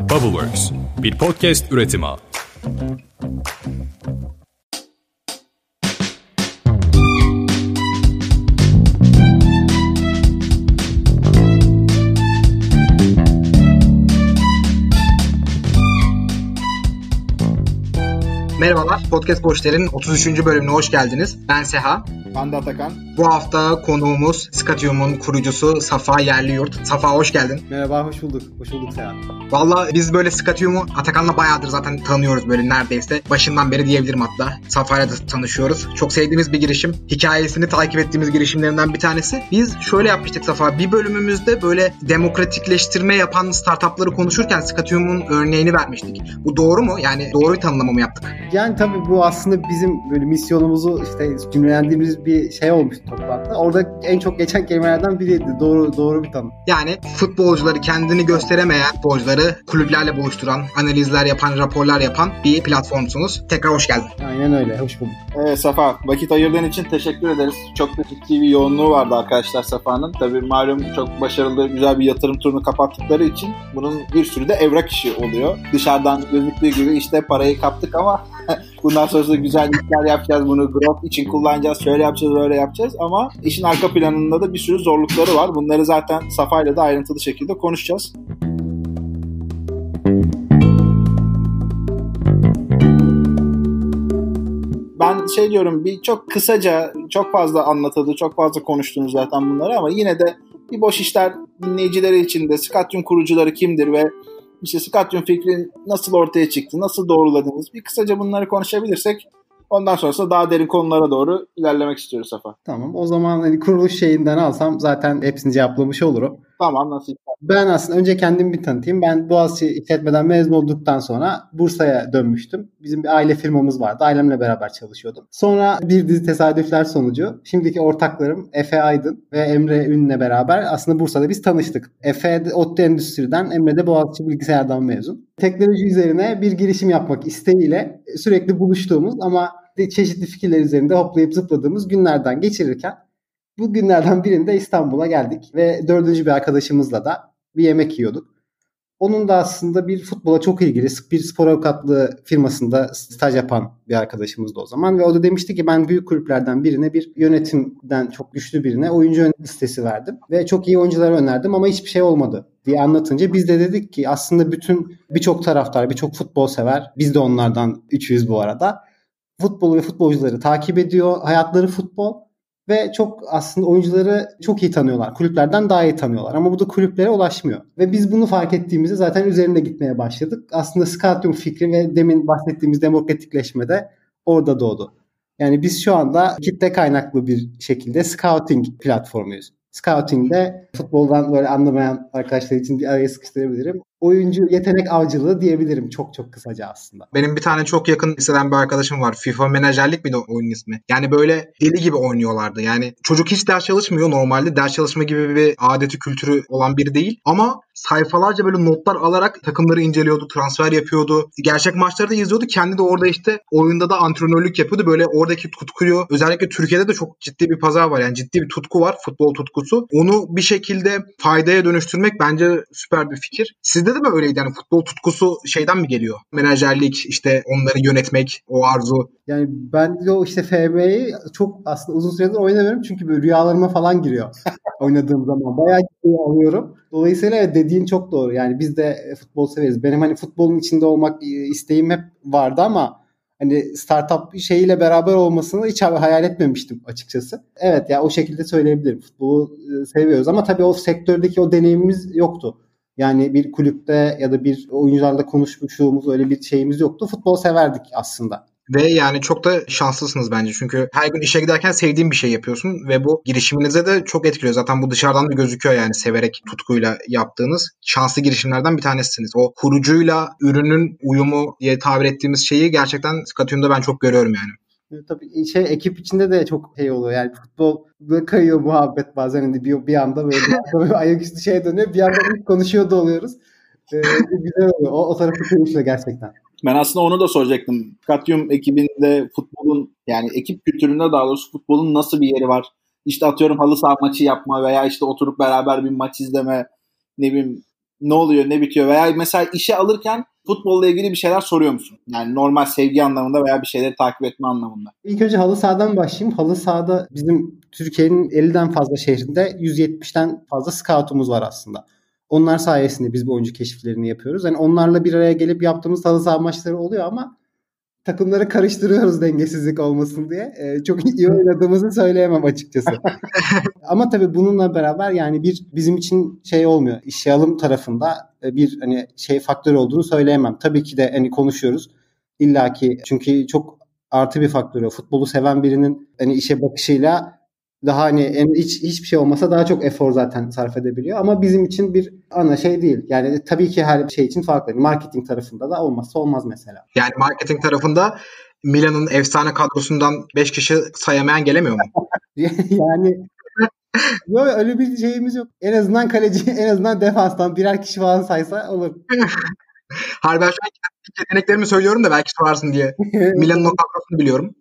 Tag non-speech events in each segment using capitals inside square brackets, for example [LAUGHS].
Bubbleworks, bir podcast üretimi. Merhabalar, Podcast Boşler'in 33. bölümüne hoş geldiniz. Ben Seha. Ben de Atakan. Bu hafta konuğumuz Skatium'un kurucusu Safa Yerliyurt. Safa hoş geldin. Merhaba, hoş bulduk. Hoş bulduk Seha. Valla biz böyle Skatium'u Atakan'la bayağıdır zaten tanıyoruz böyle neredeyse. Başından beri diyebilirim hatta. Safa'yla da tanışıyoruz. Çok sevdiğimiz bir girişim. Hikayesini takip ettiğimiz girişimlerinden bir tanesi. Biz şöyle yapmıştık Safa. Bir bölümümüzde böyle demokratikleştirme yapan startupları konuşurken Skatium'un örneğini vermiştik. Bu doğru mu? Yani doğru bir tanımlama mı yaptık? Yani tabii bu aslında bizim böyle misyonumuzu işte cümlelendiğimiz bir şey olmuş toplantıda. Orada en çok geçen kelimelerden biriydi. Doğru doğru bir tanım. Yani futbolcuları kendini gösteremeyen futbolcuları kulüplerle buluşturan, analizler yapan, raporlar yapan bir platformsunuz. Tekrar hoş geldin. Aynen öyle. Hoş bulduk. Evet Safa, vakit ayırdığın için teşekkür ederiz. Çok da ciddi bir yoğunluğu vardı arkadaşlar Safa'nın. Tabii malum çok başarılı, güzel bir yatırım turunu kapattıkları için bunun bir sürü de evrak işi oluyor. Dışarıdan gözüktüğü gibi işte parayı kaptık ama [LAUGHS] bundan sonrasında güzel işler yapacağız, bunu growth için kullanacağız, şöyle yapacağız, böyle yapacağız ama işin arka planında da bir sürü zorlukları var. Bunları zaten Safa ile de ayrıntılı şekilde konuşacağız. ben şey diyorum bir çok kısaca çok fazla anlatıldı, çok fazla konuştunuz zaten bunları ama yine de bir boş işler dinleyicileri için de Skatyum kurucuları kimdir ve işte Skatyum fikri nasıl ortaya çıktı, nasıl doğruladınız bir kısaca bunları konuşabilirsek Ondan sonrasında daha derin konulara doğru ilerlemek istiyoruz Safa. Tamam. O zaman hani kuruluş şeyinden alsam zaten hepsini cevaplamış olurum. Tamam nasıl? Ben aslında önce kendimi bir tanıtayım. Ben Boğaziçi işletmeden mezun olduktan sonra Bursa'ya dönmüştüm. Bizim bir aile firmamız vardı. Ailemle beraber çalışıyordum. Sonra bir dizi tesadüfler sonucu şimdiki ortaklarım Efe Aydın ve Emre Ün'le beraber aslında Bursa'da biz tanıştık. Efe ODTÜ Endüstri'den, Emre de Boğaziçi Bilgisayar'dan mezun. Teknoloji üzerine bir girişim yapmak isteğiyle sürekli buluştuğumuz ama çeşitli fikirler üzerinde hoplayıp zıpladığımız günlerden geçirirken bu günlerden birinde İstanbul'a geldik ve dördüncü bir arkadaşımızla da bir yemek yiyorduk. Onun da aslında bir futbola çok ilgili bir spor avukatlığı firmasında staj yapan bir arkadaşımızdı o zaman. Ve o da demişti ki ben büyük kulüplerden birine bir yönetimden çok güçlü birine oyuncu listesi verdim. Ve çok iyi oyuncuları önerdim ama hiçbir şey olmadı diye anlatınca biz de dedik ki aslında bütün birçok taraftar, birçok futbol sever. Biz de onlardan 300 bu arada futbolu ve futbolcuları takip ediyor. Hayatları futbol ve çok aslında oyuncuları çok iyi tanıyorlar. Kulüplerden daha iyi tanıyorlar ama bu da kulüplere ulaşmıyor. Ve biz bunu fark ettiğimizde zaten üzerinde gitmeye başladık. Aslında scouting fikri ve demin bahsettiğimiz demokratikleşme de orada doğdu. Yani biz şu anda kitle kaynaklı bir şekilde scouting platformuyuz. Scouting'de futboldan böyle anlamayan arkadaşlar için bir araya sıkıştırabilirim. Oyuncu yetenek avcılığı diyebilirim çok çok kısaca aslında. Benim bir tane çok yakın liseden bir arkadaşım var. FIFA menajerlik bir de oyun ismi. Yani böyle deli gibi oynuyorlardı. Yani çocuk hiç ders çalışmıyor normalde. Ders çalışma gibi bir adeti kültürü olan biri değil. Ama sayfalarca böyle notlar alarak takımları inceliyordu, transfer yapıyordu. Gerçek maçları da izliyordu. Kendi de orada işte oyunda da antrenörlük yapıyordu. Böyle oradaki tutkuyu özellikle Türkiye'de de çok ciddi bir pazar var. Yani ciddi bir tutku var. Futbol tutkusu. Onu bir şekilde faydaya dönüştürmek bence süper bir fikir. Sizde de mi öyleydi? Yani futbol tutkusu şeyden mi geliyor? Menajerlik, işte onları yönetmek, o arzu. Yani ben de o işte FB'yi çok aslında uzun süredir oynamıyorum. Çünkü böyle rüyalarıma falan giriyor [LAUGHS] oynadığım zaman. Bayağı ciddiye alıyorum. Dolayısıyla dediğin çok doğru. Yani biz de futbol severiz. Benim hani futbolun içinde olmak isteğim hep vardı ama hani startup şeyiyle beraber olmasını hiç hayal etmemiştim açıkçası. Evet ya o şekilde söyleyebilirim. Futbolu seviyoruz ama tabii o sektördeki o deneyimimiz yoktu. Yani bir kulüpte ya da bir oyuncularla konuşmuşluğumuz öyle bir şeyimiz yoktu. Futbol severdik aslında. Ve yani çok da şanslısınız bence. Çünkü her gün işe giderken sevdiğin bir şey yapıyorsun ve bu girişiminize de çok etkiliyor. Zaten bu dışarıdan da gözüküyor yani severek, tutkuyla yaptığınız şanslı girişimlerden bir tanesiniz. O kurucuyla ürünün uyumu diye tabir ettiğimiz şeyi gerçekten Skatium'da ben çok görüyorum yani. Tabii şey ekip içinde de çok şey oluyor yani futbol kayıyor muhabbet bazen hani bir, bir anda böyle, ayaküstü şey dönüyor bir anda konuşuyor da oluyoruz. Ee, güzel oluyor. O, o tarafı keyifli gerçekten. Ben aslında onu da soracaktım. Katyum ekibinde futbolun yani ekip kültüründe daha doğrusu futbolun nasıl bir yeri var? İşte atıyorum halı saha maçı yapma veya işte oturup beraber bir maç izleme ne bileyim ne oluyor ne bitiyor veya mesela işe alırken futbolla ilgili bir şeyler soruyor musun? Yani normal sevgi anlamında veya bir şeyleri takip etme anlamında. İlk önce halı sahadan başlayayım. Halı sahada bizim Türkiye'nin 50'den fazla şehrinde 170'ten fazla scoutumuz var aslında. Onlar sayesinde biz bu oyuncu keşiflerini yapıyoruz. Yani onlarla bir araya gelip yaptığımız halı saha maçları oluyor ama takımları karıştırıyoruz dengesizlik olmasın diye. Ee, çok iyi oynadığımızı söyleyemem açıkçası. [LAUGHS] Ama tabii bununla beraber yani bir bizim için şey olmuyor. İşe alım tarafında e, bir hani şey faktör olduğunu söyleyemem. Tabii ki de hani konuşuyoruz. İlla ki çünkü çok artı bir faktör o. Futbolu seven birinin hani işe bakışıyla daha hani en, hiç hiçbir şey olmasa daha çok efor zaten sarf edebiliyor ama bizim için bir ana şey değil. Yani tabii ki her şey için farklı. Marketing tarafında da olmazsa olmaz mesela. Yani marketing tarafında Milan'ın efsane kadrosundan 5 kişi sayamayan gelemiyor mu? [LAUGHS] yani [LAUGHS] Yok öyle bir şeyimiz yok. En azından kaleci, en azından defanstan birer kişi falan saysa olur. [LAUGHS] [LAUGHS] Hayır ben şu an yeteneklerimi söylüyorum da belki sorarsın diye. [LAUGHS] Milan'ın o kadrosunu biliyorum.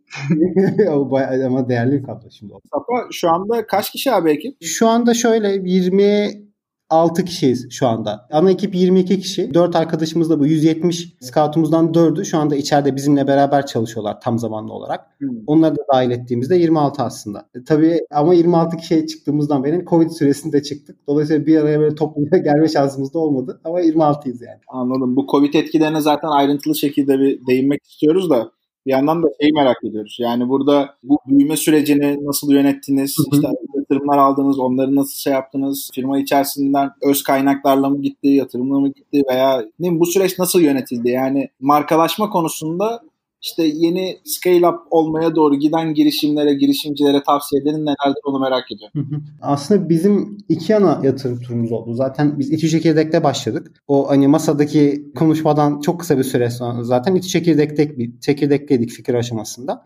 [LAUGHS] ama değerli bir kadro şimdi. Safa şu anda kaç kişi abi ekip? Şu anda şöyle 20 6 kişiyiz şu anda. Ana ekip 22 kişi. 4 arkadaşımız da bu 170 scoutumuzdan 4'ü şu anda içeride bizimle beraber çalışıyorlar tam zamanlı olarak. Hmm. Onları da dahil ettiğimizde 26 aslında. E, tabii ama 26 kişiye çıktığımızdan beri Covid süresinde çıktık. Dolayısıyla bir araya böyle topluca [LAUGHS] gelme şansımız da olmadı. Ama 26'yız yani. Anladım. Bu Covid etkilerine zaten ayrıntılı şekilde bir değinmek istiyoruz da bir yandan da şeyi merak ediyoruz. Yani burada bu büyüme sürecini nasıl yönettiniz? Hı hı. İşte yatırımlar aldınız, onları nasıl şey yaptınız? Firma içerisinden öz kaynaklarla mı gitti, yatırımla mı gitti veya ne bu süreç nasıl yönetildi? Yani markalaşma konusunda işte yeni scale up olmaya doğru giden girişimlere, girişimcilere tavsiyelerin nelerdir onu merak ediyorum. Aslında bizim iki ana yatırım turumuz oldu. Zaten biz İTÜ Çekirdek'te başladık. O hani masadaki konuşmadan çok kısa bir süre sonra zaten İTÜ Çekirdek'te, Çekirdek'teydik fikir aşamasında.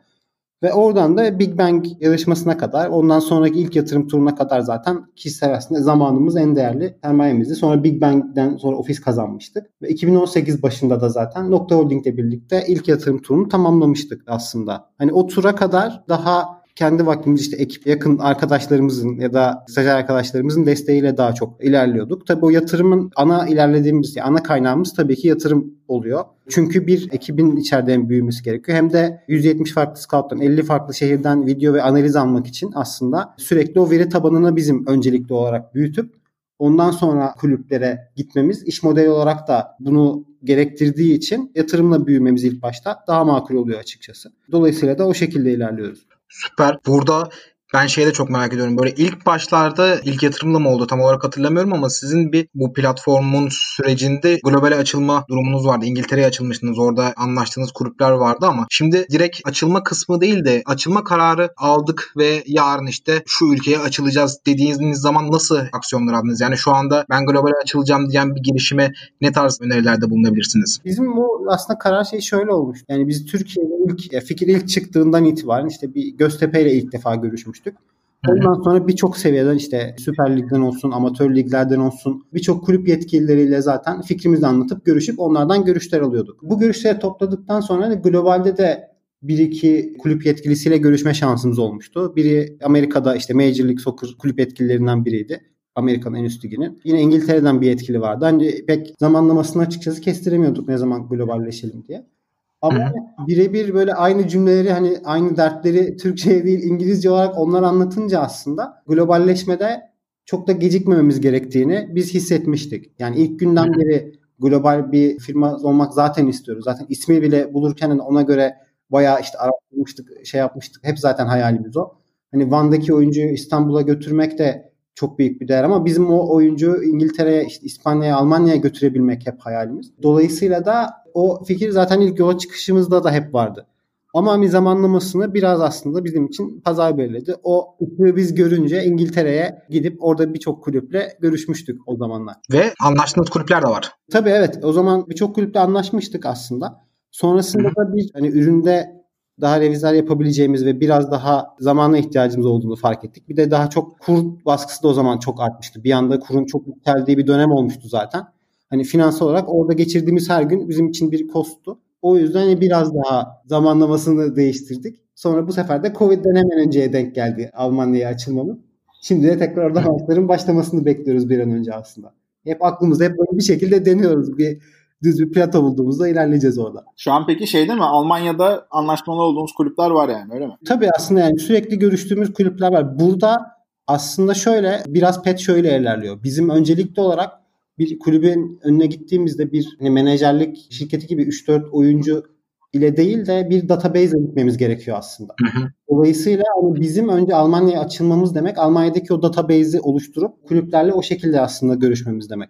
Ve oradan da Big Bang yarışmasına kadar ondan sonraki ilk yatırım turuna kadar zaten kişisel aslında zamanımız en değerli sermayemizdi. Sonra Big Bang'den sonra ofis kazanmıştık. Ve 2018 başında da zaten Nokta Holding ile birlikte ilk yatırım turunu tamamlamıştık aslında. Hani o tura kadar daha kendi vaktimiz işte ekip yakın arkadaşlarımızın ya da stajyer arkadaşlarımızın desteğiyle daha çok ilerliyorduk. Tabii o yatırımın ana ilerlediğimiz, ana kaynağımız tabii ki yatırım oluyor. Çünkü bir ekibin içeride hem büyümesi gerekiyor hem de 170 farklı scout'tan 50 farklı şehirden video ve analiz almak için aslında sürekli o veri tabanını bizim öncelikli olarak büyütüp ondan sonra kulüplere gitmemiz iş modeli olarak da bunu gerektirdiği için yatırımla büyümemiz ilk başta daha makul oluyor açıkçası. Dolayısıyla da o şekilde ilerliyoruz. Süper. Burada ben şeyi de çok merak ediyorum. Böyle ilk başlarda ilk yatırımla mı oldu tam olarak hatırlamıyorum ama sizin bir bu platformun sürecinde globale açılma durumunuz vardı. İngiltere'ye açılmıştınız. Orada anlaştığınız kulüpler vardı ama şimdi direkt açılma kısmı değil de açılma kararı aldık ve yarın işte şu ülkeye açılacağız dediğiniz zaman nasıl aksiyonlar aldınız? Yani şu anda ben globale açılacağım diyen bir girişime ne tarz önerilerde bulunabilirsiniz? Bizim bu aslında karar şey şöyle olmuş. Yani biz Türkiye'de ilk fikir ilk çıktığından itibaren işte bir Göztepe ile ilk defa görüşmüş görmüştük. Ondan sonra birçok seviyeden işte Süper Lig'den olsun, amatör liglerden olsun birçok kulüp yetkilileriyle zaten fikrimizi anlatıp görüşüp onlardan görüşler alıyorduk. Bu görüşleri topladıktan sonra globalde de bir iki kulüp yetkilisiyle görüşme şansımız olmuştu. Biri Amerika'da işte Major League Soccer kulüp yetkililerinden biriydi. Amerikan en üst liginin. Yine İngiltere'den bir yetkili vardı. Hani pek zamanlamasını açıkçası kestiremiyorduk ne zaman globalleşelim diye. Ama birebir böyle aynı cümleleri hani aynı dertleri Türkçe değil İngilizce olarak onlar anlatınca aslında globalleşmede çok da gecikmememiz gerektiğini biz hissetmiştik. Yani ilk günden beri global bir firma olmak zaten istiyoruz. Zaten ismi bile bulurken hani ona göre bayağı işte araştırmıştık, şey yapmıştık. Hep zaten hayalimiz o. Hani Van'daki oyuncuyu İstanbul'a götürmek de çok büyük bir değer ama bizim o oyuncu İngiltere'ye, işte İspanya'ya, Almanya'ya götürebilmek hep hayalimiz. Dolayısıyla da o fikir zaten ilk yola çıkışımızda da hep vardı. Ama bir zamanlamasını biraz aslında bizim için pazar belirledi. O ışığı biz görünce İngiltere'ye gidip orada birçok kulüple görüşmüştük o zamanlar. Ve anlaştığınız kulüpler de var. Tabii evet. O zaman birçok kulüple anlaşmıştık aslında. Sonrasında da bir hani üründe daha revizler yapabileceğimiz ve biraz daha zamana ihtiyacımız olduğunu fark ettik. Bir de daha çok kur baskısı da o zaman çok artmıştı. Bir anda kurun çok yükseldiği bir dönem olmuştu zaten. Hani finansal olarak orada geçirdiğimiz her gün bizim için bir kosttu. O yüzden hani biraz daha zamanlamasını değiştirdik. Sonra bu sefer de Covid'den hemen önceye denk geldi Almanya'ya açılmamız. Şimdi de tekrar orada maçların başlamasını bekliyoruz bir an önce aslında. hep aklımızda hep böyle bir şekilde deniyoruz. Bir düz bir plato bulduğumuzda ilerleyeceğiz orada. Şu an peki şey değil mi? Almanya'da anlaşmalı olduğumuz kulüpler var yani öyle mi? Tabii aslında yani sürekli görüştüğümüz kulüpler var. Burada aslında şöyle biraz pet şöyle ilerliyor. Bizim öncelikli olarak bir kulübün önüne gittiğimizde bir hani menajerlik şirketi gibi 3-4 oyuncu ile değil de bir database gitmemiz gerekiyor aslında. Dolayısıyla hani bizim önce Almanya'ya açılmamız demek Almanya'daki o database'i oluşturup kulüplerle o şekilde aslında görüşmemiz demek.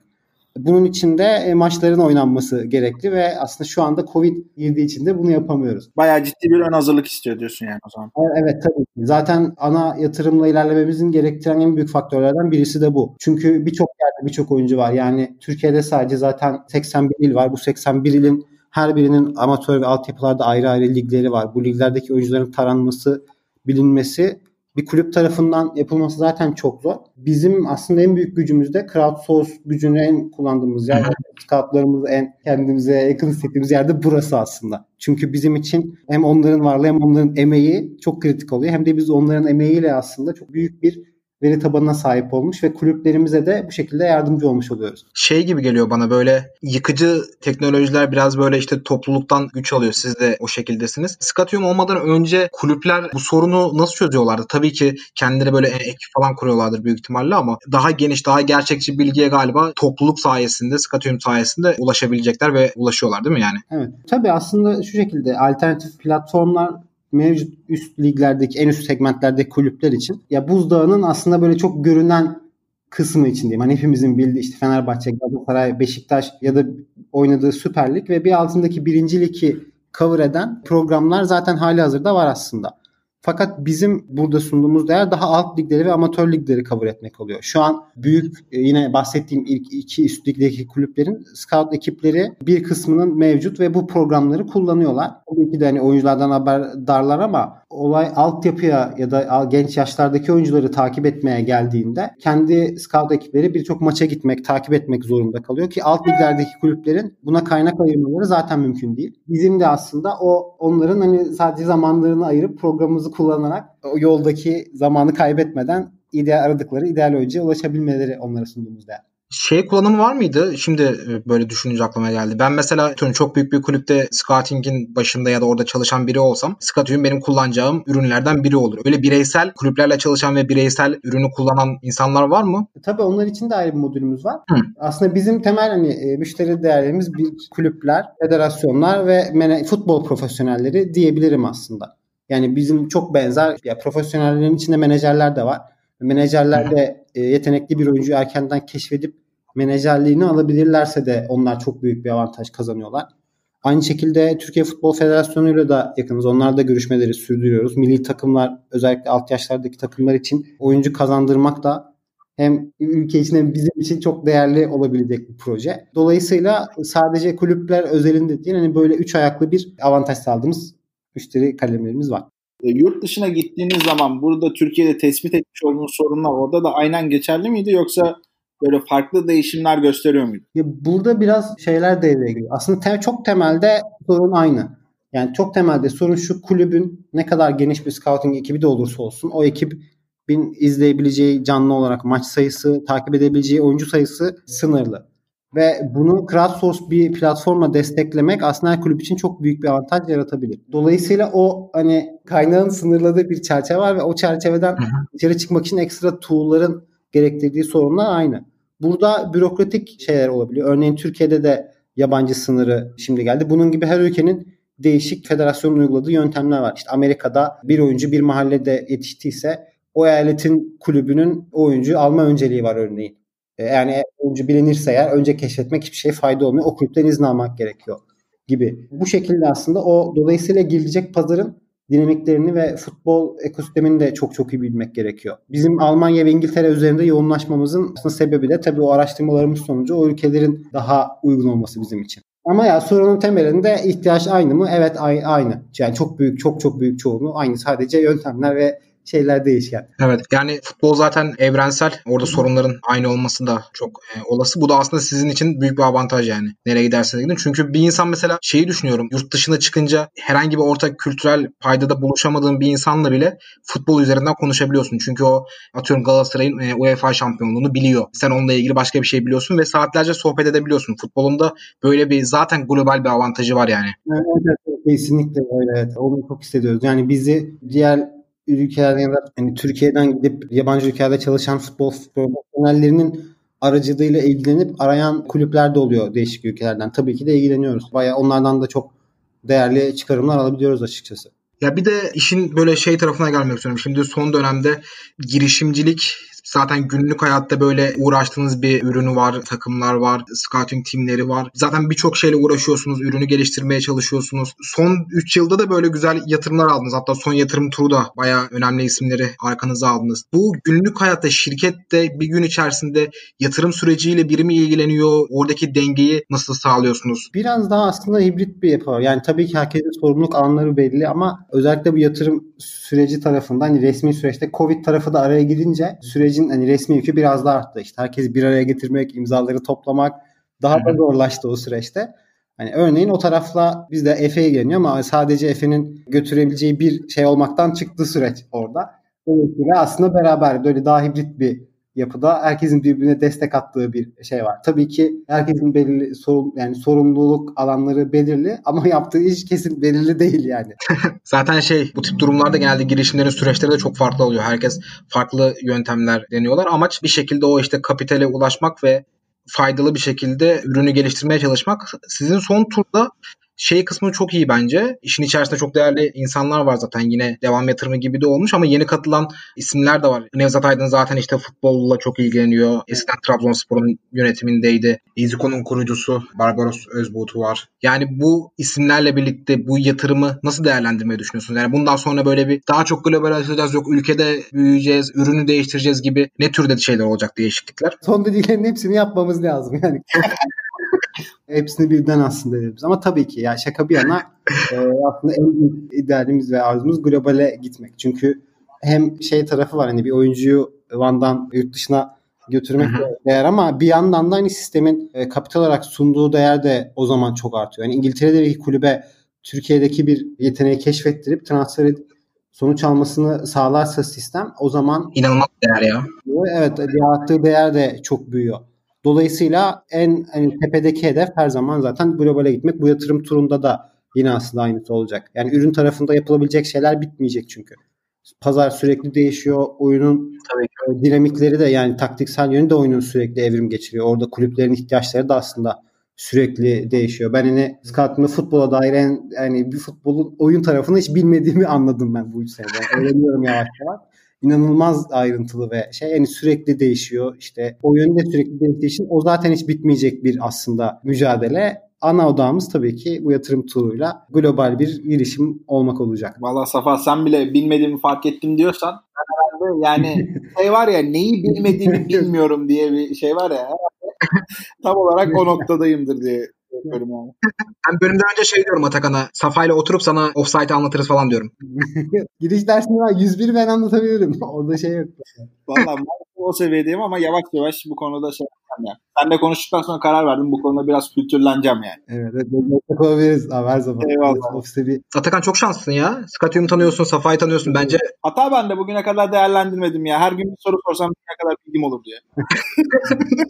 Bunun için de e, maçların oynanması gerekli ve aslında şu anda Covid girdiği için de bunu yapamıyoruz. Bayağı ciddi bir ön hazırlık istiyor diyorsun yani o zaman. E, evet tabii. Zaten ana yatırımla ilerlememizin gerektiren en büyük faktörlerden birisi de bu. Çünkü birçok yerde birçok oyuncu var. Yani Türkiye'de sadece zaten 81 il var. Bu 81 ilin her birinin amatör ve altyapılarda ayrı ayrı ligleri var. Bu liglerdeki oyuncuların taranması, bilinmesi bir kulüp tarafından yapılması zaten çok zor. Bizim aslında en büyük gücümüz de crowdsource gücünü en kullandığımız yer. Scoutlarımızı en kendimize yakın hissettiğimiz yerde burası aslında. Çünkü bizim için hem onların varlığı hem onların emeği çok kritik oluyor. Hem de biz onların emeğiyle aslında çok büyük bir veri tabanına sahip olmuş ve kulüplerimize de bu şekilde yardımcı olmuş oluyoruz. Şey gibi geliyor bana böyle yıkıcı teknolojiler biraz böyle işte topluluktan güç alıyor. Siz de o şekildesiniz. Skatyum olmadan önce kulüpler bu sorunu nasıl çözüyorlardı? Tabii ki kendileri böyle ekip falan kuruyorlardır büyük ihtimalle ama daha geniş, daha gerçekçi bilgiye galiba topluluk sayesinde, Skatyum sayesinde ulaşabilecekler ve ulaşıyorlar değil mi yani? Evet. Tabii aslında şu şekilde alternatif platformlar mevcut üst liglerdeki en üst segmentlerdeki kulüpler için ya buzdağının aslında böyle çok görünen kısmı için diyeyim. Hani hepimizin bildiği işte Fenerbahçe, Galatasaray, Beşiktaş ya da oynadığı Süper Lig ve bir altındaki birinci ligi cover eden programlar zaten hali hazırda var aslında. Fakat bizim burada sunduğumuz değer daha alt ligleri ve amatör ligleri kabul etmek oluyor. Şu an büyük e, yine bahsettiğim ilk iki üst ligdeki kulüplerin scout ekipleri bir kısmının mevcut ve bu programları kullanıyorlar. Tabii ki de hani oyunculardan haberdarlar ama olay altyapıya ya da genç yaşlardaki oyuncuları takip etmeye geldiğinde kendi scout ekipleri birçok maça gitmek, takip etmek zorunda kalıyor ki alt liglerdeki kulüplerin buna kaynak ayırmaları zaten mümkün değil. Bizim de aslında o onların hani sadece zamanlarını ayırıp programımızı kullanarak o yoldaki zamanı kaybetmeden ideal aradıkları ideal oyuncuya ulaşabilmeleri onlara sunduğumuz değer şey kullanımı var mıydı? Şimdi e, böyle düşününce aklıma geldi. Ben mesela çok büyük bir kulüpte scouting'in başında ya da orada çalışan biri olsam scouting benim kullanacağım ürünlerden biri olur. Öyle bireysel kulüplerle çalışan ve bireysel ürünü kullanan insanlar var mı? E, tabii onlar için de ayrı bir modülümüz var. Hı. Aslında bizim temel hani e, müşteri değerlerimiz bir kulüpler, federasyonlar ve futbol profesyonelleri diyebilirim aslında. Yani bizim çok benzer ya profesyonellerin içinde menajerler de var. Menajerler de yetenekli bir oyuncuyu erkenden keşfedip menajerliğini alabilirlerse de onlar çok büyük bir avantaj kazanıyorlar. Aynı şekilde Türkiye Futbol Federasyonu ile de yakınız. Onlarla da görüşmeleri sürdürüyoruz. Milli takımlar özellikle alt yaşlardaki takımlar için oyuncu kazandırmak da hem ülke için hem bizim için çok değerli olabilecek bir proje. Dolayısıyla sadece kulüpler özelinde değil hani böyle üç ayaklı bir avantaj sağladığımız müşteri kalemlerimiz var. E, yurt dışına gittiğiniz zaman burada Türkiye'de tespit etmiş olduğunuz sorunlar orada da aynen geçerli miydi yoksa böyle farklı değişimler gösteriyor muydu? Ya burada biraz şeyler devreye giriyor. Aslında te- çok temelde sorun aynı. Yani çok temelde sorun şu kulübün ne kadar geniş bir scouting ekibi de olursa olsun o ekibin izleyebileceği canlı olarak maç sayısı, takip edebileceği oyuncu sayısı sınırlı. Ve bunu crowdsource bir platformla desteklemek aslında her kulüp için çok büyük bir avantaj yaratabilir. Dolayısıyla o hani kaynağın sınırladığı bir çerçeve var ve o çerçeveden içeri çıkmak için ekstra tool'ların gerektirdiği sorunlar aynı. Burada bürokratik şeyler olabiliyor. Örneğin Türkiye'de de yabancı sınırı şimdi geldi. Bunun gibi her ülkenin değişik federasyonun uyguladığı yöntemler var. İşte Amerika'da bir oyuncu bir mahallede yetiştiyse o eyaletin kulübünün oyuncu alma önceliği var örneğin. E, yani oyuncu bilinirse eğer önce keşfetmek hiçbir şey fayda olmuyor. O kulüpten izin almak gerekiyor gibi. Bu şekilde aslında o dolayısıyla girecek pazarın dinamiklerini ve futbol ekosistemini de çok çok iyi bilmek gerekiyor. Bizim Almanya ve İngiltere üzerinde yoğunlaşmamızın aslında sebebi de tabii o araştırmalarımız sonucu o ülkelerin daha uygun olması bizim için. Ama ya sorunun temelinde ihtiyaç aynı mı? Evet aynı. Yani çok büyük, çok çok büyük çoğunluğu aynı. Sadece yöntemler ve şeyler değişken. Evet yani futbol zaten evrensel. Orada sorunların aynı olması da çok e, olası. Bu da aslında sizin için büyük bir avantaj yani. Nereye giderseniz gidin. Çünkü bir insan mesela şeyi düşünüyorum. Yurt dışına çıkınca herhangi bir ortak kültürel paydada buluşamadığın bir insanla bile futbol üzerinden konuşabiliyorsun. Çünkü o atıyorum Galatasaray'ın e, UEFA şampiyonluğunu biliyor. Sen onunla ilgili başka bir şey biliyorsun ve saatlerce sohbet edebiliyorsun. Futbolunda böyle bir zaten global bir avantajı var yani. Evet, evet, kesinlikle öyle. Evet. Onu çok hissediyoruz. Yani bizi diğer ülkelerden hani Türkiye'den gidip yabancı ülkelerde çalışan futbol profesyonellerinin aracılığıyla ilgilenip arayan kulüpler de oluyor değişik ülkelerden. Tabii ki de ilgileniyoruz. Bayağı onlardan da çok değerli çıkarımlar alabiliyoruz açıkçası. Ya bir de işin böyle şey tarafına gelmek istiyorum. Şimdi son dönemde girişimcilik Zaten günlük hayatta böyle uğraştığınız bir ürünü var, takımlar var, scouting timleri var. Zaten birçok şeyle uğraşıyorsunuz, ürünü geliştirmeye çalışıyorsunuz. Son 3 yılda da böyle güzel yatırımlar aldınız. Hatta son yatırım turu da bayağı önemli isimleri arkanıza aldınız. Bu günlük hayatta şirkette bir gün içerisinde yatırım süreciyle biri mi ilgileniyor? Oradaki dengeyi nasıl sağlıyorsunuz? Biraz daha aslında hibrit bir yapı var. Yani tabii ki herkesin sorumluluk alanları belli ama özellikle bu yatırım süreci tarafında hani resmi süreçte Covid tarafı da araya girince sürecin sürecin hani resmi yükü biraz daha arttı. İşte herkesi bir araya getirmek, imzaları toplamak daha da zorlaştı o süreçte. Hani örneğin o tarafla bizde Efe'ye geliyor ama sadece Efe'nin götürebileceği bir şey olmaktan çıktı süreç orada. Dolayısıyla aslında beraber böyle daha hibrit bir yapıda herkesin birbirine destek attığı bir şey var. Tabii ki herkesin belirli sorun yani sorumluluk alanları belirli ama [LAUGHS] yaptığı iş kesin belirli değil yani. [LAUGHS] Zaten şey bu tip durumlarda genelde girişimlerin süreçleri de çok farklı oluyor. Herkes farklı yöntemler deniyorlar. Amaç bir şekilde o işte kapitale ulaşmak ve faydalı bir şekilde ürünü geliştirmeye çalışmak. Sizin son turda şey kısmı çok iyi bence. İşin içerisinde çok değerli insanlar var zaten yine devam yatırımı gibi de olmuş ama yeni katılan isimler de var. Nevzat Aydın zaten işte futbolla çok ilgileniyor. Eskiden Trabzonspor'un yönetimindeydi. Iziko'nun kurucusu Barbaros Özbuğtu var. Yani bu isimlerle birlikte bu yatırımı nasıl değerlendirmeyi düşünüyorsunuz? Yani bundan sonra böyle bir daha çok globalleşeceğiz yok ülkede büyüyeceğiz, ürünü değiştireceğiz gibi ne türde şeyler olacak değişiklikler? Son dediklerinin hepsini yapmamız lazım yani. [LAUGHS] Hepsini birden aslında diyoruz. Ama tabii ki ya şaka bir yana e, aslında en büyük idealimiz ve arzumuz globale gitmek. Çünkü hem şey tarafı var hani bir oyuncuyu Van'dan yurt dışına götürmek de değer ama bir yandan da hani sistemin e, kapital olarak sunduğu değer de o zaman çok artıyor. Yani İngiltere'deki kulübe Türkiye'deki bir yeteneği keşfettirip transfer edip sonuç almasını sağlarsa sistem o zaman inanılmaz değer ya. Evet, yarattığı değer de çok büyüyor. Dolayısıyla en hani tepedeki hedef her zaman zaten globale gitmek. Bu yatırım turunda da yine aslında aynısı olacak. Yani ürün tarafında yapılabilecek şeyler bitmeyecek çünkü. Pazar sürekli değişiyor. Oyunun Tabii ki. E, dinamikleri de yani taktiksel yönü de oyunun sürekli evrim geçiriyor. Orada kulüplerin ihtiyaçları da aslında sürekli değişiyor. Ben hani scouting'da futbola dair en, yani bir futbolun oyun tarafını hiç bilmediğimi anladım ben bu üç senede. [LAUGHS] Öğreniyorum yavaş yavaş inanılmaz ayrıntılı ve şey yani sürekli değişiyor. İşte oyun da sürekli değiştiği için o zaten hiç bitmeyecek bir aslında mücadele. Ana odamız tabii ki bu yatırım turuyla global bir girişim olmak olacak. Valla Safa sen bile bilmediğimi fark ettim diyorsan herhalde yani [LAUGHS] şey var ya neyi bilmediğimi bilmiyorum diye bir şey var ya [LAUGHS] tam olarak o noktadayımdır diye yapıyorum yani. Ben bölümden önce şey diyorum Atakan'a. Safa ile oturup sana offsite anlatırız falan diyorum. [LAUGHS] Giriş dersini var. 101 ben anlatabilirim. [LAUGHS] Orada şey yok. Valla o seviyedeyim ama yavaş yavaş bu konuda şey yapacağım ya. Sen de konuştuktan sonra karar verdim. Bu konuda biraz kültürleneceğim yani. Evet. evet destek olabiliriz abi her zaman. Eyvallah. Ofiste bir... Atakan çok şanslısın ya. Scatium'u tanıyorsun, Safa'yı tanıyorsun bence. Hata ben de bugüne kadar değerlendirmedim ya. Her gün bir soru sorsam ne kadar bilgim olur diye. [LAUGHS]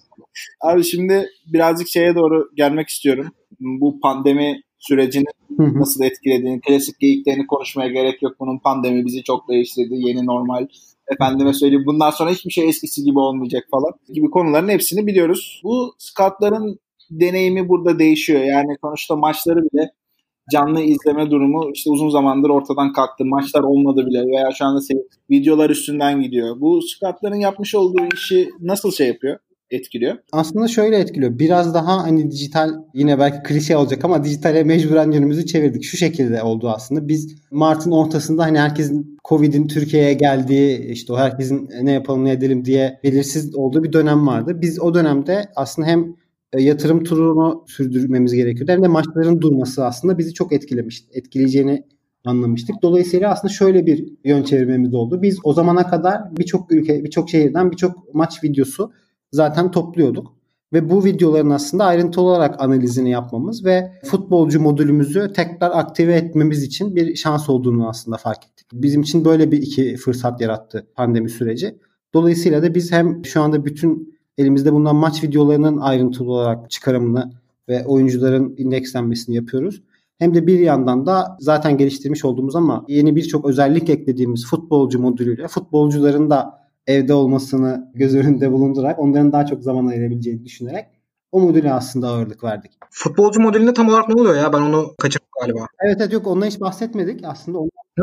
Abi şimdi birazcık şeye doğru gelmek istiyorum. Bu pandemi sürecini nasıl etkilediğini, klasik geyiklerini konuşmaya gerek yok. Bunun pandemi bizi çok değiştirdi. Yeni normal efendime söyleyeyim bundan sonra hiçbir şey eskisi gibi olmayacak falan gibi konuların hepsini biliyoruz. Bu scoutların deneyimi burada değişiyor. Yani sonuçta maçları bile canlı izleme durumu işte uzun zamandır ortadan kalktı. Maçlar olmadı bile veya şu anda videolar üstünden gidiyor. Bu scoutların yapmış olduğu işi nasıl şey yapıyor? Etkiliyor? Aslında şöyle etkiliyor. Biraz daha hani dijital yine belki klişe olacak ama dijitale mecburen yönümüzü çevirdik. Şu şekilde oldu aslında. Biz Mart'ın ortasında hani herkesin Covid'in Türkiye'ye geldiği işte o herkesin ne yapalım ne edelim diye belirsiz olduğu bir dönem vardı. Biz o dönemde aslında hem e, yatırım turunu sürdürmemiz gerekiyordu hem de maçların durması aslında bizi çok etkilemiş. Etkileyeceğini anlamıştık. Dolayısıyla aslında şöyle bir yön çevirmemiz oldu. Biz o zamana kadar birçok ülke, birçok şehirden birçok maç videosu zaten topluyorduk. Ve bu videoların aslında ayrıntılı olarak analizini yapmamız ve futbolcu modülümüzü tekrar aktive etmemiz için bir şans olduğunu aslında fark ettik. Bizim için böyle bir iki fırsat yarattı pandemi süreci. Dolayısıyla da biz hem şu anda bütün elimizde bulunan maç videolarının ayrıntılı olarak çıkarımını ve oyuncuların indekslenmesini yapıyoruz. Hem de bir yandan da zaten geliştirmiş olduğumuz ama yeni birçok özellik eklediğimiz futbolcu modülüyle futbolcuların da evde olmasını göz önünde bulundurarak onların daha çok zaman ayırabileceğini düşünerek o modüle aslında ağırlık verdik. Futbolcu modülünde tam olarak ne oluyor ya? Ben onu kaçırdım galiba. Evet evet yok ondan hiç bahsetmedik aslında.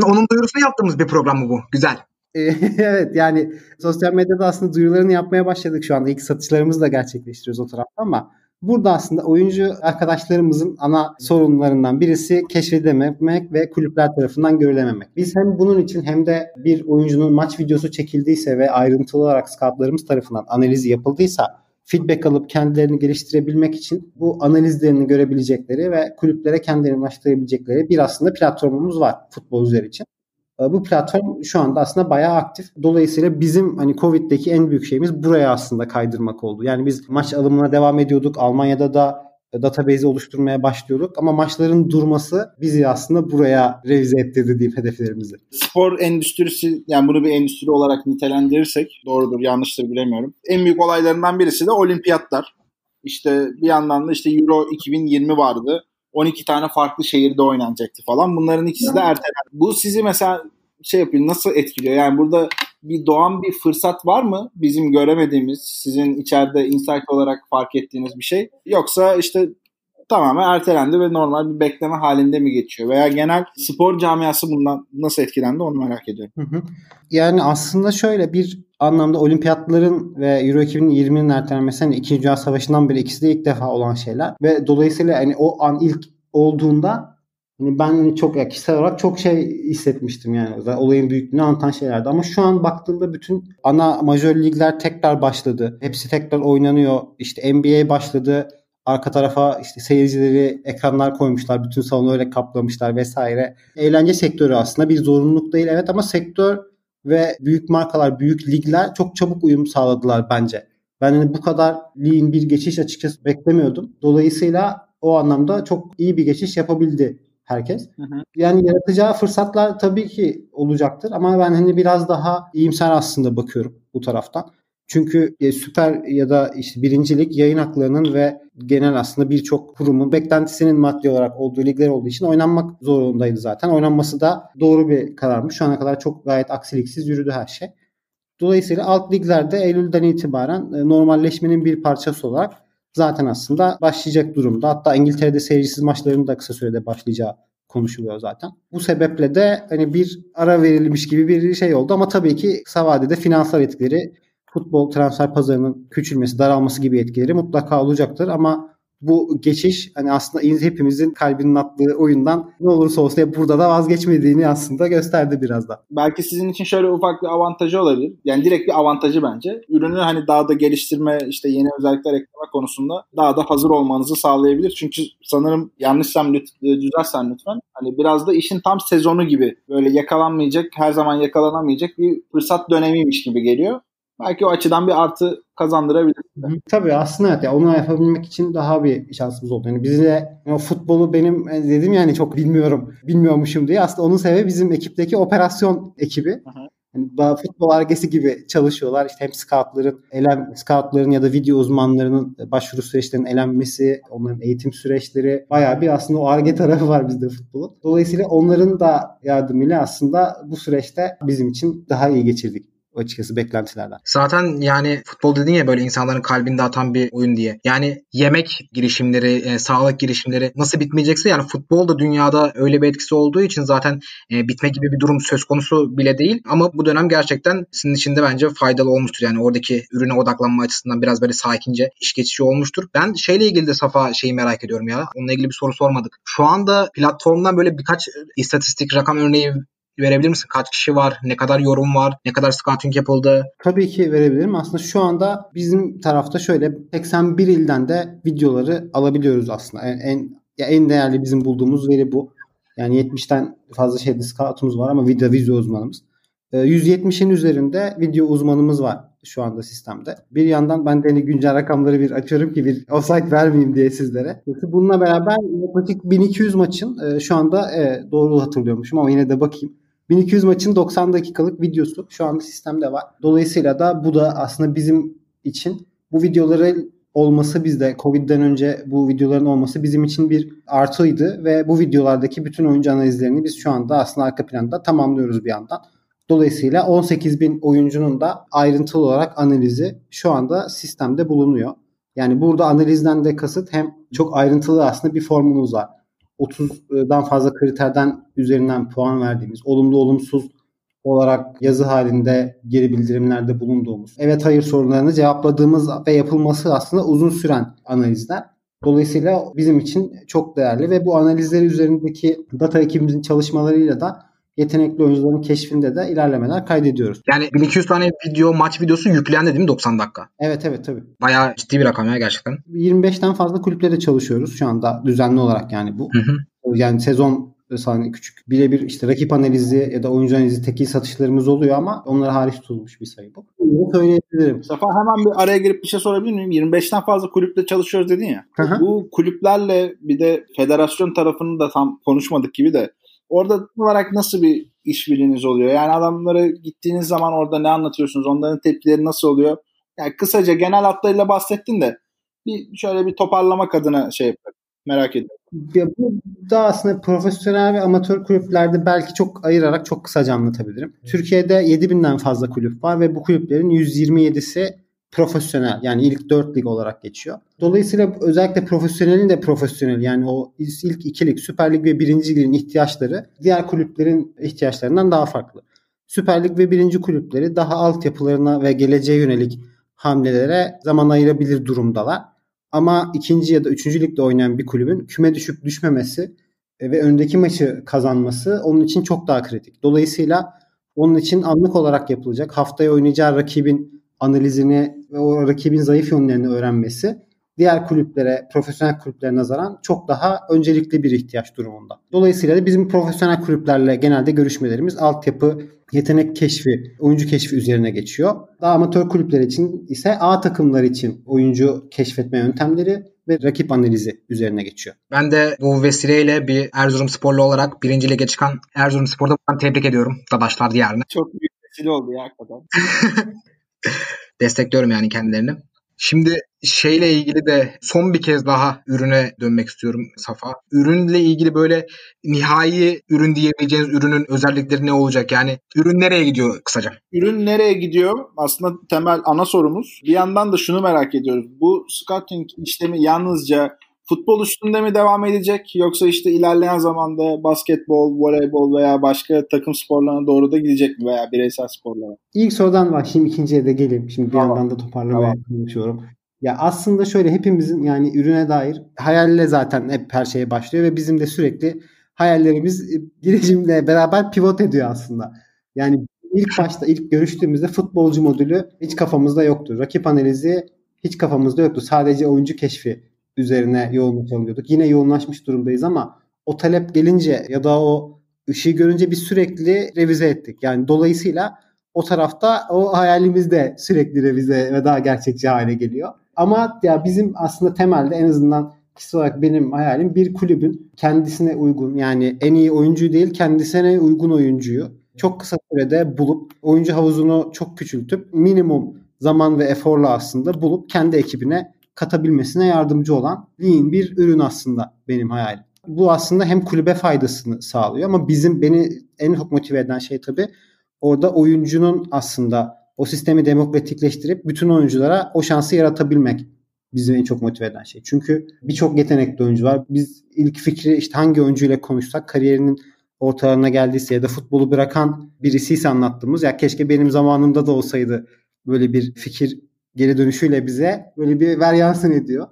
Onun duyurusunu yaptığımız bir program mı bu? Güzel. [LAUGHS] evet yani sosyal medyada aslında duyurularını yapmaya başladık şu anda. İlk satışlarımızı da gerçekleştiriyoruz o tarafta ama Burada aslında oyuncu arkadaşlarımızın ana sorunlarından birisi keşfedememek ve kulüpler tarafından görülememek. Biz hem bunun için hem de bir oyuncunun maç videosu çekildiyse ve ayrıntılı olarak scoutlarımız tarafından analizi yapıldıysa feedback alıp kendilerini geliştirebilmek için bu analizlerini görebilecekleri ve kulüplere kendilerini ulaştırabilecekleri bir aslında platformumuz var futbolcular için. Ee, bu platform şu anda aslında bayağı aktif. Dolayısıyla bizim hani Covid'deki en büyük şeyimiz buraya aslında kaydırmak oldu. Yani biz maç alımına devam ediyorduk. Almanya'da da database oluşturmaya başlıyorduk ama maçların durması bizi aslında buraya revize ettirdi diyeyim hedeflerimizi. Spor endüstrisi yani bunu bir endüstri olarak nitelendirirsek doğrudur yanlıştır bilemiyorum. En büyük olaylarından birisi de olimpiyatlar. İşte bir yandan da işte Euro 2020 vardı. 12 tane farklı şehirde oynanacaktı falan. Bunların ikisi de ertelendi. Bu sizi mesela şey yapıyor nasıl etkiliyor? Yani burada bir doğan bir fırsat var mı? Bizim göremediğimiz, sizin içeride insight olarak fark ettiğiniz bir şey. Yoksa işte tamamen ertelendi ve normal bir bekleme halinde mi geçiyor? Veya genel spor camiası bundan nasıl etkilendi onu merak ediyorum. Hı hı. Yani aslında şöyle bir anlamda olimpiyatların ve Euro 2020'nin ertelenmesi hani 2. Dünya Savaşı'ndan beri ikisi de ilk defa olan şeyler ve dolayısıyla hani o an ilk olduğunda hani ben çok ya kişisel olarak çok şey hissetmiştim yani olayın büyüklüğünü anlatan şeylerdi ama şu an baktığımda bütün ana majör ligler tekrar başladı. Hepsi tekrar oynanıyor. İşte NBA başladı arka tarafa işte seyircileri ekranlar koymuşlar. Bütün salonu öyle kaplamışlar vesaire. Eğlence sektörü aslında bir zorunluluk değil evet ama sektör ve büyük markalar, büyük ligler çok çabuk uyum sağladılar bence. Ben hani bu kadar ligin bir geçiş açıkçası beklemiyordum. Dolayısıyla o anlamda çok iyi bir geçiş yapabildi herkes. Hı hı. Yani yaratacağı fırsatlar tabii ki olacaktır ama ben hani biraz daha iyimser aslında bakıyorum bu taraftan. Çünkü e, süper ya da işte birincilik yayın haklarının ve genel aslında birçok kurumun beklentisinin maddi olarak olduğu ligler olduğu için oynanmak zorundaydı zaten. Oynanması da doğru bir kararmış. Şu ana kadar çok gayet aksiliksiz yürüdü her şey. Dolayısıyla alt liglerde Eylül'den itibaren e, normalleşmenin bir parçası olarak zaten aslında başlayacak durumda. Hatta İngiltere'de seyircisiz maçların da kısa sürede başlayacağı konuşuluyor zaten. Bu sebeple de hani bir ara verilmiş gibi bir şey oldu ama tabii ki kısa vadede finansal etkileri futbol transfer pazarının küçülmesi, daralması gibi etkileri mutlaka olacaktır ama bu geçiş hani aslında hepimizin kalbinin attığı oyundan ne olursa olsa burada da vazgeçmediğini aslında gösterdi biraz da. Belki sizin için şöyle ufak bir avantajı olabilir. Yani direkt bir avantajı bence. Ürünü hani daha da geliştirme, işte yeni özellikler ekleme konusunda daha da hazır olmanızı sağlayabilir. Çünkü sanırım yanlışsam düzelsen lütfen. Hani biraz da işin tam sezonu gibi böyle yakalanmayacak, her zaman yakalanamayacak bir fırsat dönemiymiş gibi geliyor belki o açıdan bir artı kazandırabilir. Tabii aslında evet ya onu yapabilmek için daha bir şansımız oldu. Yani bizde yani futbolu benim dedim yani çok bilmiyorum, bilmiyormuşum diye. Aslında onun sebebi bizim ekipteki operasyon ekibi. Yani daha futbol argesi gibi çalışıyorlar. İşte hem scoutların, elem, scoutların ya da video uzmanlarının başvuru süreçlerinin elenmesi, onların eğitim süreçleri bayağı bir aslında o arge tarafı var bizde futbolun. Dolayısıyla onların da yardımıyla aslında bu süreçte bizim için daha iyi geçirdik açıkçası beklentilerden. Zaten yani futbol dedin ya böyle insanların kalbinde atan bir oyun diye. Yani yemek girişimleri, e, sağlık girişimleri nasıl bitmeyecekse yani futbol da dünyada öyle bir etkisi olduğu için zaten e, bitme gibi bir durum söz konusu bile değil. Ama bu dönem gerçekten sizin için de bence faydalı olmuştur. Yani oradaki ürüne odaklanma açısından biraz böyle sakince iş geçişi olmuştur. Ben şeyle ilgili de Safa şeyi merak ediyorum ya. Onunla ilgili bir soru sormadık. Şu anda platformdan böyle birkaç istatistik rakam örneği verebilir misin? Kaç kişi var? Ne kadar yorum var? Ne kadar scouting yapıldı? Tabii ki verebilirim. Aslında şu anda bizim tarafta şöyle 81 ilden de videoları alabiliyoruz aslında. En, en, ya en değerli bizim bulduğumuz veri bu. Yani 70'ten fazla şeyde scoutumuz var ama video, video uzmanımız. 170'in üzerinde video uzmanımız var şu anda sistemde. Bir yandan ben de hani güncel rakamları bir açıyorum ki bir offside vermeyeyim diye sizlere. Bununla beraber yaklaşık 1200 maçın şu anda e, doğru hatırlıyormuşum ama yine de bakayım. 1200 maçın 90 dakikalık videosu şu anda sistemde var. Dolayısıyla da bu da aslında bizim için bu videoları olması bizde Covid'den önce bu videoların olması bizim için bir artıydı ve bu videolardaki bütün oyuncu analizlerini biz şu anda aslında arka planda tamamlıyoruz bir yandan. Dolayısıyla 18 bin oyuncunun da ayrıntılı olarak analizi şu anda sistemde bulunuyor. Yani burada analizden de kasıt hem çok ayrıntılı aslında bir formumuz var. 30'dan fazla kriterden üzerinden puan verdiğimiz, olumlu olumsuz olarak yazı halinde geri bildirimlerde bulunduğumuz, evet hayır sorularını cevapladığımız ve yapılması aslında uzun süren analizler. Dolayısıyla bizim için çok değerli ve bu analizleri üzerindeki data ekibimizin çalışmalarıyla da yetenekli oyuncuların keşfinde de ilerlemeler kaydediyoruz. Yani 1200 tane video, maç videosu yüklendi değil mi 90 dakika? Evet evet tabii. Bayağı ciddi bir rakam ya gerçekten. 25'ten fazla kulüplere çalışıyoruz şu anda düzenli olarak yani bu. Hı hı. Yani sezon sahne küçük birebir işte rakip analizi ya da oyuncu analizi tekil satışlarımız oluyor ama onlara hariç tutulmuş bir sayı bu. Bunu söyleyebilirim. Safa hemen bir araya girip bir şey sorabilir miyim? 25'ten fazla kulüple çalışıyoruz dedin ya. Bu kulüplerle bir de federasyon tarafını da tam konuşmadık gibi de orada olarak nasıl bir işbirliğiniz oluyor? Yani adamlara gittiğiniz zaman orada ne anlatıyorsunuz? Onların tepkileri nasıl oluyor? Yani kısaca genel hatlarıyla bahsettin de bir şöyle bir toparlamak adına şey yaparım. Merak ediyorum. Ya bu da aslında profesyonel ve amatör kulüplerde belki çok ayırarak çok kısaca anlatabilirim. Türkiye'de 7000'den fazla kulüp var ve bu kulüplerin 127'si profesyonel yani ilk 4 lig olarak geçiyor. Dolayısıyla özellikle profesyonelin de profesyonel yani o ilk 2 lig, Süper Lig ve 1. Lig'in ihtiyaçları diğer kulüplerin ihtiyaçlarından daha farklı. Süper Lig ve 1. kulüpleri daha altyapılarına ve geleceğe yönelik hamlelere zaman ayırabilir durumdalar. Ama ikinci ya da üçüncü ligde oynayan bir kulübün küme düşüp düşmemesi e, ve öndeki maçı kazanması onun için çok daha kritik. Dolayısıyla onun için anlık olarak yapılacak haftaya oynayacağı rakibin analizini ve o rakibin zayıf yönlerini öğrenmesi diğer kulüplere, profesyonel kulüplere nazaran çok daha öncelikli bir ihtiyaç durumunda. Dolayısıyla da bizim profesyonel kulüplerle genelde görüşmelerimiz altyapı, yetenek keşfi, oyuncu keşfi üzerine geçiyor. Daha amatör kulüpler için ise A takımlar için oyuncu keşfetme yöntemleri ve rakip analizi üzerine geçiyor. Ben de bu vesileyle bir Erzurum sporlu olarak birinci lige çıkan Erzurum Spor'da tebrik ediyorum Dadaşlar diyarını. Çok büyük vesile oldu ya hakikaten. [LAUGHS] Destekliyorum yani kendilerini. Şimdi şeyle ilgili de son bir kez daha ürüne dönmek istiyorum Safa. Ürünle ilgili böyle nihai ürün diyebileceğiniz ürünün özellikleri ne olacak? Yani ürün nereye gidiyor kısaca? Ürün nereye gidiyor? Aslında temel ana sorumuz. Bir yandan da şunu merak ediyoruz. Bu scouting işlemi yalnızca futbol üstünde mi devam edecek yoksa işte ilerleyen zamanda basketbol, voleybol veya başka takım sporlarına doğru da gidecek mi veya bireysel sporlara? İlk sorudan başlayayım ikinciye de geleyim. Şimdi bir tamam. yandan da toparlamaya tamam. çalışıyorum. Ya aslında şöyle hepimizin yani ürüne dair hayalle zaten hep her şeye başlıyor ve bizim de sürekli hayallerimiz e, girişimle beraber pivot ediyor aslında. Yani ilk başta ilk görüştüğümüzde futbolcu modülü hiç kafamızda yoktu. Rakip analizi hiç kafamızda yoktu. Sadece oyuncu keşfi üzerine yoğunlaşalıyorduk. Yine yoğunlaşmış durumdayız ama o talep gelince ya da o ışığı görünce biz sürekli revize ettik. Yani dolayısıyla o tarafta o hayalimiz de sürekli revize ve daha gerçekçi hale geliyor. Ama ya bizim aslında temelde en azından kişisel olarak benim hayalim bir kulübün kendisine uygun yani en iyi oyuncuyu değil kendisine uygun oyuncuyu çok kısa sürede bulup oyuncu havuzunu çok küçültüp minimum zaman ve eforla aslında bulup kendi ekibine katabilmesine yardımcı olan lean bir ürün aslında benim hayalim. Bu aslında hem kulübe faydasını sağlıyor ama bizim beni en çok motive eden şey tabii orada oyuncunun aslında o sistemi demokratikleştirip bütün oyunculara o şansı yaratabilmek bizi en çok motive eden şey. Çünkü birçok yetenekli oyuncu var. Biz ilk fikri işte hangi oyuncuyla konuşsak kariyerinin ortalarına geldiyse ya da futbolu bırakan birisiyse anlattığımız ya keşke benim zamanımda da olsaydı böyle bir fikir geri dönüşüyle bize böyle bir veryansın ediyor.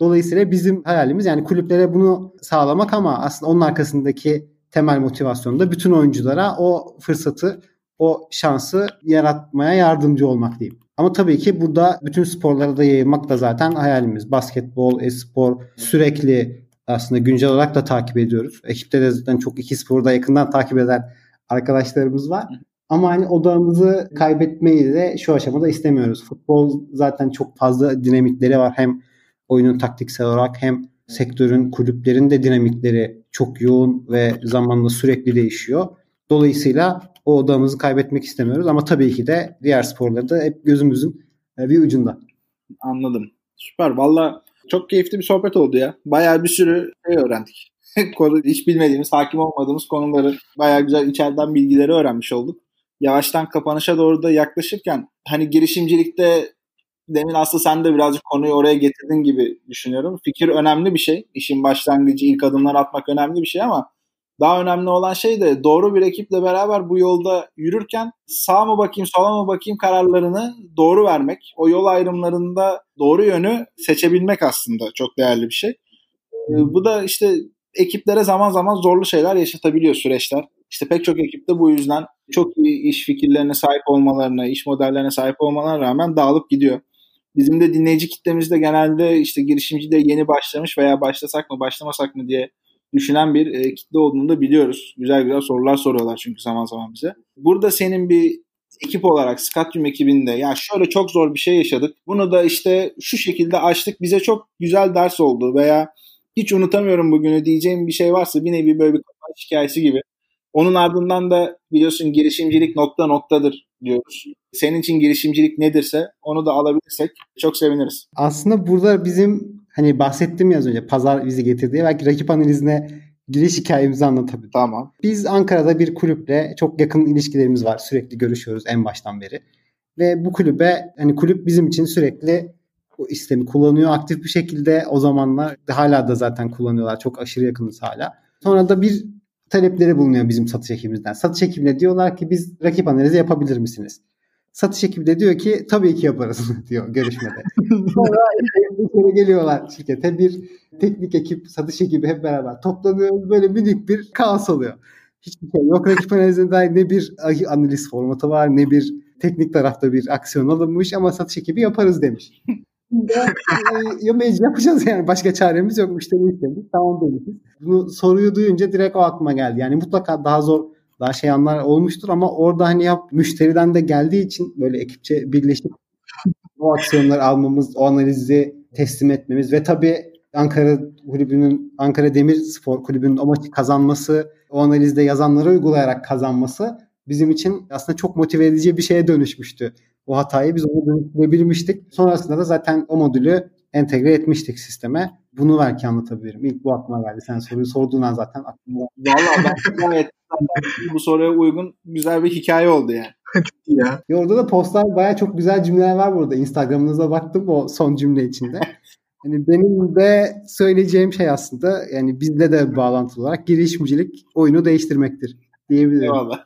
Dolayısıyla bizim hayalimiz yani kulüplere bunu sağlamak ama aslında onun arkasındaki temel motivasyon da bütün oyunculara o fırsatı o şansı yaratmaya yardımcı olmak diyeyim. Ama tabii ki burada bütün sporlara da yayılmak da zaten hayalimiz. Basketbol, e-spor sürekli aslında güncel olarak da takip ediyoruz. Ekipte de zaten çok iki sporu da yakından takip eden arkadaşlarımız var. Ama hani odağımızı kaybetmeyi de şu aşamada istemiyoruz. Futbol zaten çok fazla dinamikleri var. Hem oyunun taktiksel olarak hem sektörün, kulüplerin de dinamikleri çok yoğun ve zamanla sürekli değişiyor. Dolayısıyla o odağımızı kaybetmek istemiyoruz ama tabii ki de diğer sporları da hep gözümüzün e, bir ucunda. Anladım. Süper. Valla çok keyifli bir sohbet oldu ya. Bayağı bir sürü şey öğrendik. [LAUGHS] Hiç bilmediğimiz, hakim olmadığımız konuları bayağı güzel içeriden bilgileri öğrenmiş olduk. Yavaştan kapanışa doğru da yaklaşırken hani girişimcilikte demin aslında sen de birazcık konuyu oraya getirdin gibi düşünüyorum. Fikir önemli bir şey. İşin başlangıcı, ilk adımlar atmak önemli bir şey ama daha önemli olan şey de doğru bir ekiple beraber bu yolda yürürken sağ mı bakayım sola mı bakayım kararlarını doğru vermek. O yol ayrımlarında doğru yönü seçebilmek aslında çok değerli bir şey. Ee, bu da işte ekiplere zaman zaman zorlu şeyler yaşatabiliyor süreçler. İşte pek çok ekipte bu yüzden çok iyi iş fikirlerine sahip olmalarına, iş modellerine sahip olmalarına rağmen dağılıp gidiyor. Bizim de dinleyici kitlemizde genelde işte girişimci de yeni başlamış veya başlasak mı başlamasak mı diye düşünen bir e, kitle olduğunu da biliyoruz. Güzel güzel sorular soruyorlar çünkü zaman zaman bize. Burada senin bir ekip olarak Scatium ekibinde ya şöyle çok zor bir şey yaşadık. Bunu da işte şu şekilde açtık. Bize çok güzel ders oldu veya hiç unutamıyorum bugünü diyeceğim bir şey varsa bir nevi böyle bir kapanış hikayesi gibi. Onun ardından da biliyorsun girişimcilik nokta noktadır diyoruz. Senin için girişimcilik nedirse onu da alabilirsek çok seviniriz. Aslında burada bizim hani bahsettim ya az önce pazar bizi getirdiği belki rakip analizine giriş hikayemizi anlatabilirim. Tamam. Biz Ankara'da bir kulüple çok yakın ilişkilerimiz var. Sürekli görüşüyoruz en baştan beri. Ve bu kulübe hani kulüp bizim için sürekli o istemi kullanıyor aktif bir şekilde. O zamanlar hala da zaten kullanıyorlar. Çok aşırı yakınız hala. Sonra da bir talepleri bulunuyor bizim satış ekibimizden. Satış ekibine diyorlar ki biz rakip analizi yapabilir misiniz? Satış ekibi de diyor ki tabii ki yaparız [LAUGHS] diyor görüşmede. Sonra [LAUGHS] içeri geliyorlar şirkete bir teknik ekip, satış ekibi hep beraber toplanıyor. Böyle minik bir kaos oluyor. Hiçbir şey yok. Rakip analizinde ne bir analiz formatı var ne bir teknik tarafta bir aksiyon alınmış ama satış ekibi yaparız demiş. Ya mecbur yapacağız yani. Başka çaremiz yok. Müşteri istemiş. Tamam demişiz. Bunu soruyu duyunca direkt o aklıma geldi. Yani mutlaka daha zor daha şey anlar olmuştur ama orada hani yap müşteriden de geldiği için böyle ekipçe birleşip [LAUGHS] o aksiyonları almamız, o analizi teslim etmemiz ve tabii Ankara kulübünün Ankara Demir Spor kulübünün o maçı kazanması, o analizde yazanları uygulayarak kazanması bizim için aslında çok motive edici bir şeye dönüşmüştü. O hatayı biz onu dönüştürebilmiştik. Sonrasında da zaten o modülü entegre etmiştik sisteme. Bunu belki anlatabilirim. İlk bu aklıma geldi. Sen soruyu sorduğun an zaten aklıma Valla ben gayet bu soruya uygun güzel bir hikaye oldu yani. ya. ya. Orada da postlar baya çok güzel cümleler var burada. Instagram'ınıza baktım o son cümle içinde. Yani benim de söyleyeceğim şey aslında yani bizde de bağlantılı olarak girişimcilik oyunu değiştirmektir diyebilirim. Eyvallah.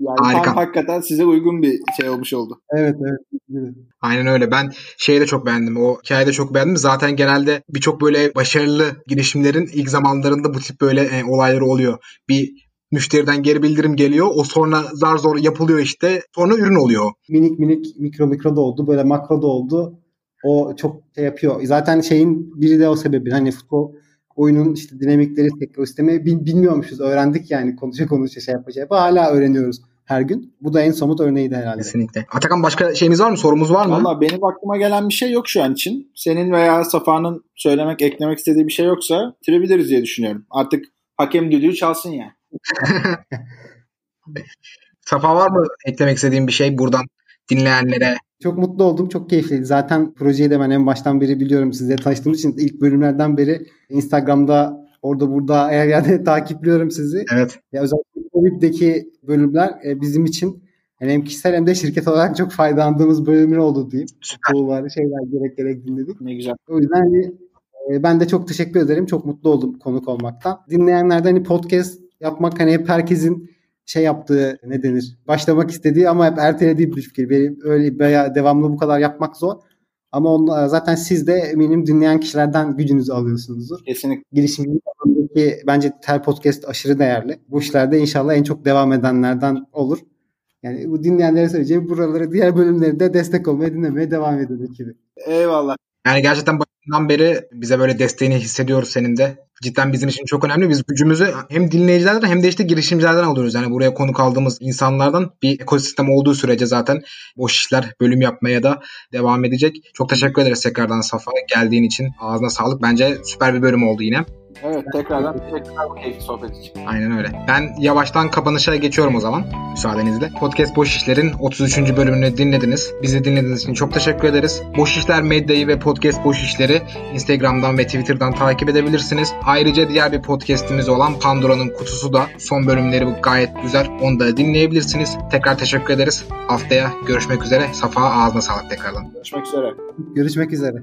Yani Harika. tam hakikaten size uygun bir şey olmuş oldu. Evet evet. Aynen öyle. Ben şeyi de çok beğendim. O hikayeyi de çok beğendim. Zaten genelde birçok böyle başarılı girişimlerin ilk zamanlarında bu tip böyle e, olayları oluyor. Bir müşteriden geri bildirim geliyor. O sonra zar zor yapılıyor işte. Sonra ürün oluyor. Minik minik mikro mikro da oldu. Böyle makro da oldu. O çok şey yapıyor. Zaten şeyin biri de o sebebi. Hani futbol oyunun işte dinamikleri, ekosistemi bilmiyormuşuz. Öğrendik yani konuşa konuşa şey yapacak. Şey Hala öğreniyoruz her gün. Bu da en somut örneğiydi herhalde. Kesinlikle. Atakan başka şeyimiz var mı? Sorumuz var mı? Valla benim aklıma gelen bir şey yok şu an için. Senin veya Safa'nın söylemek, eklemek istediği bir şey yoksa bitirebiliriz diye düşünüyorum. Artık hakem düdüğü çalsın yani. [LAUGHS] Safa var mı eklemek istediğin bir şey buradan dinleyenlere? Çok mutlu oldum. Çok keyifliydi. Zaten projeyi de ben en baştan beri biliyorum. Sizle tanıştığımız için ilk bölümlerden beri Instagram'da orada burada her yerde [LAUGHS] takipliyorum sizi. Evet. Ya özellikle Covid'deki bölümler e, bizim için yani hem kişisel hem de şirket olarak çok faydalandığımız bölümler oldu diyeyim. Süper. şeyler gerek gerek dinledik. Ne güzel. O yüzden hani, e, ben de çok teşekkür ederim. Çok mutlu oldum konuk olmaktan. Dinleyenlerden hani podcast yapmak hani hep herkesin şey yaptığı ne denir başlamak istediği ama hep ertelediği bir fikir. Benim öyle veya devamlı bu kadar yapmak zor. Ama on, zaten siz de eminim dinleyen kişilerden gücünüzü alıyorsunuzdur. Kesinlikle. Girişimcilik alanındaki bence Tel Podcast aşırı değerli. Bu işlerde inşallah en çok devam edenlerden olur. Yani bu dinleyenlere söyleyeceğim buraları diğer bölümleri de destek olmaya dinlemeye devam edin ekibi. Eyvallah. Yani gerçekten başından beri bize böyle desteğini hissediyoruz senin de. Cidden bizim için çok önemli. Biz gücümüzü hem dinleyicilerden hem de işte girişimcilerden alıyoruz. Yani buraya konuk aldığımız insanlardan bir ekosistem olduğu sürece zaten boş işler bölüm yapmaya da devam edecek. Çok teşekkür ederiz tekrardan Safa geldiğin için. Ağzına sağlık. Bence süper bir bölüm oldu yine. Evet tekrardan bu keyifli sohbet için. Aynen öyle. Ben yavaştan kapanışa geçiyorum o zaman müsaadenizle. Podcast Boş İşler'in 33. bölümünü dinlediniz. Bizi dinlediğiniz için çok teşekkür ederiz. Boş İşler Medya'yı ve Podcast Boş İşler'i Instagram'dan ve Twitter'dan takip edebilirsiniz. Ayrıca diğer bir podcast'imiz olan Pandora'nın Kutusu da son bölümleri gayet güzel. Onu da dinleyebilirsiniz. Tekrar teşekkür ederiz. Haftaya görüşmek üzere. Safa ağzına sağlık tekrardan. Görüşmek üzere. Görüşmek üzere.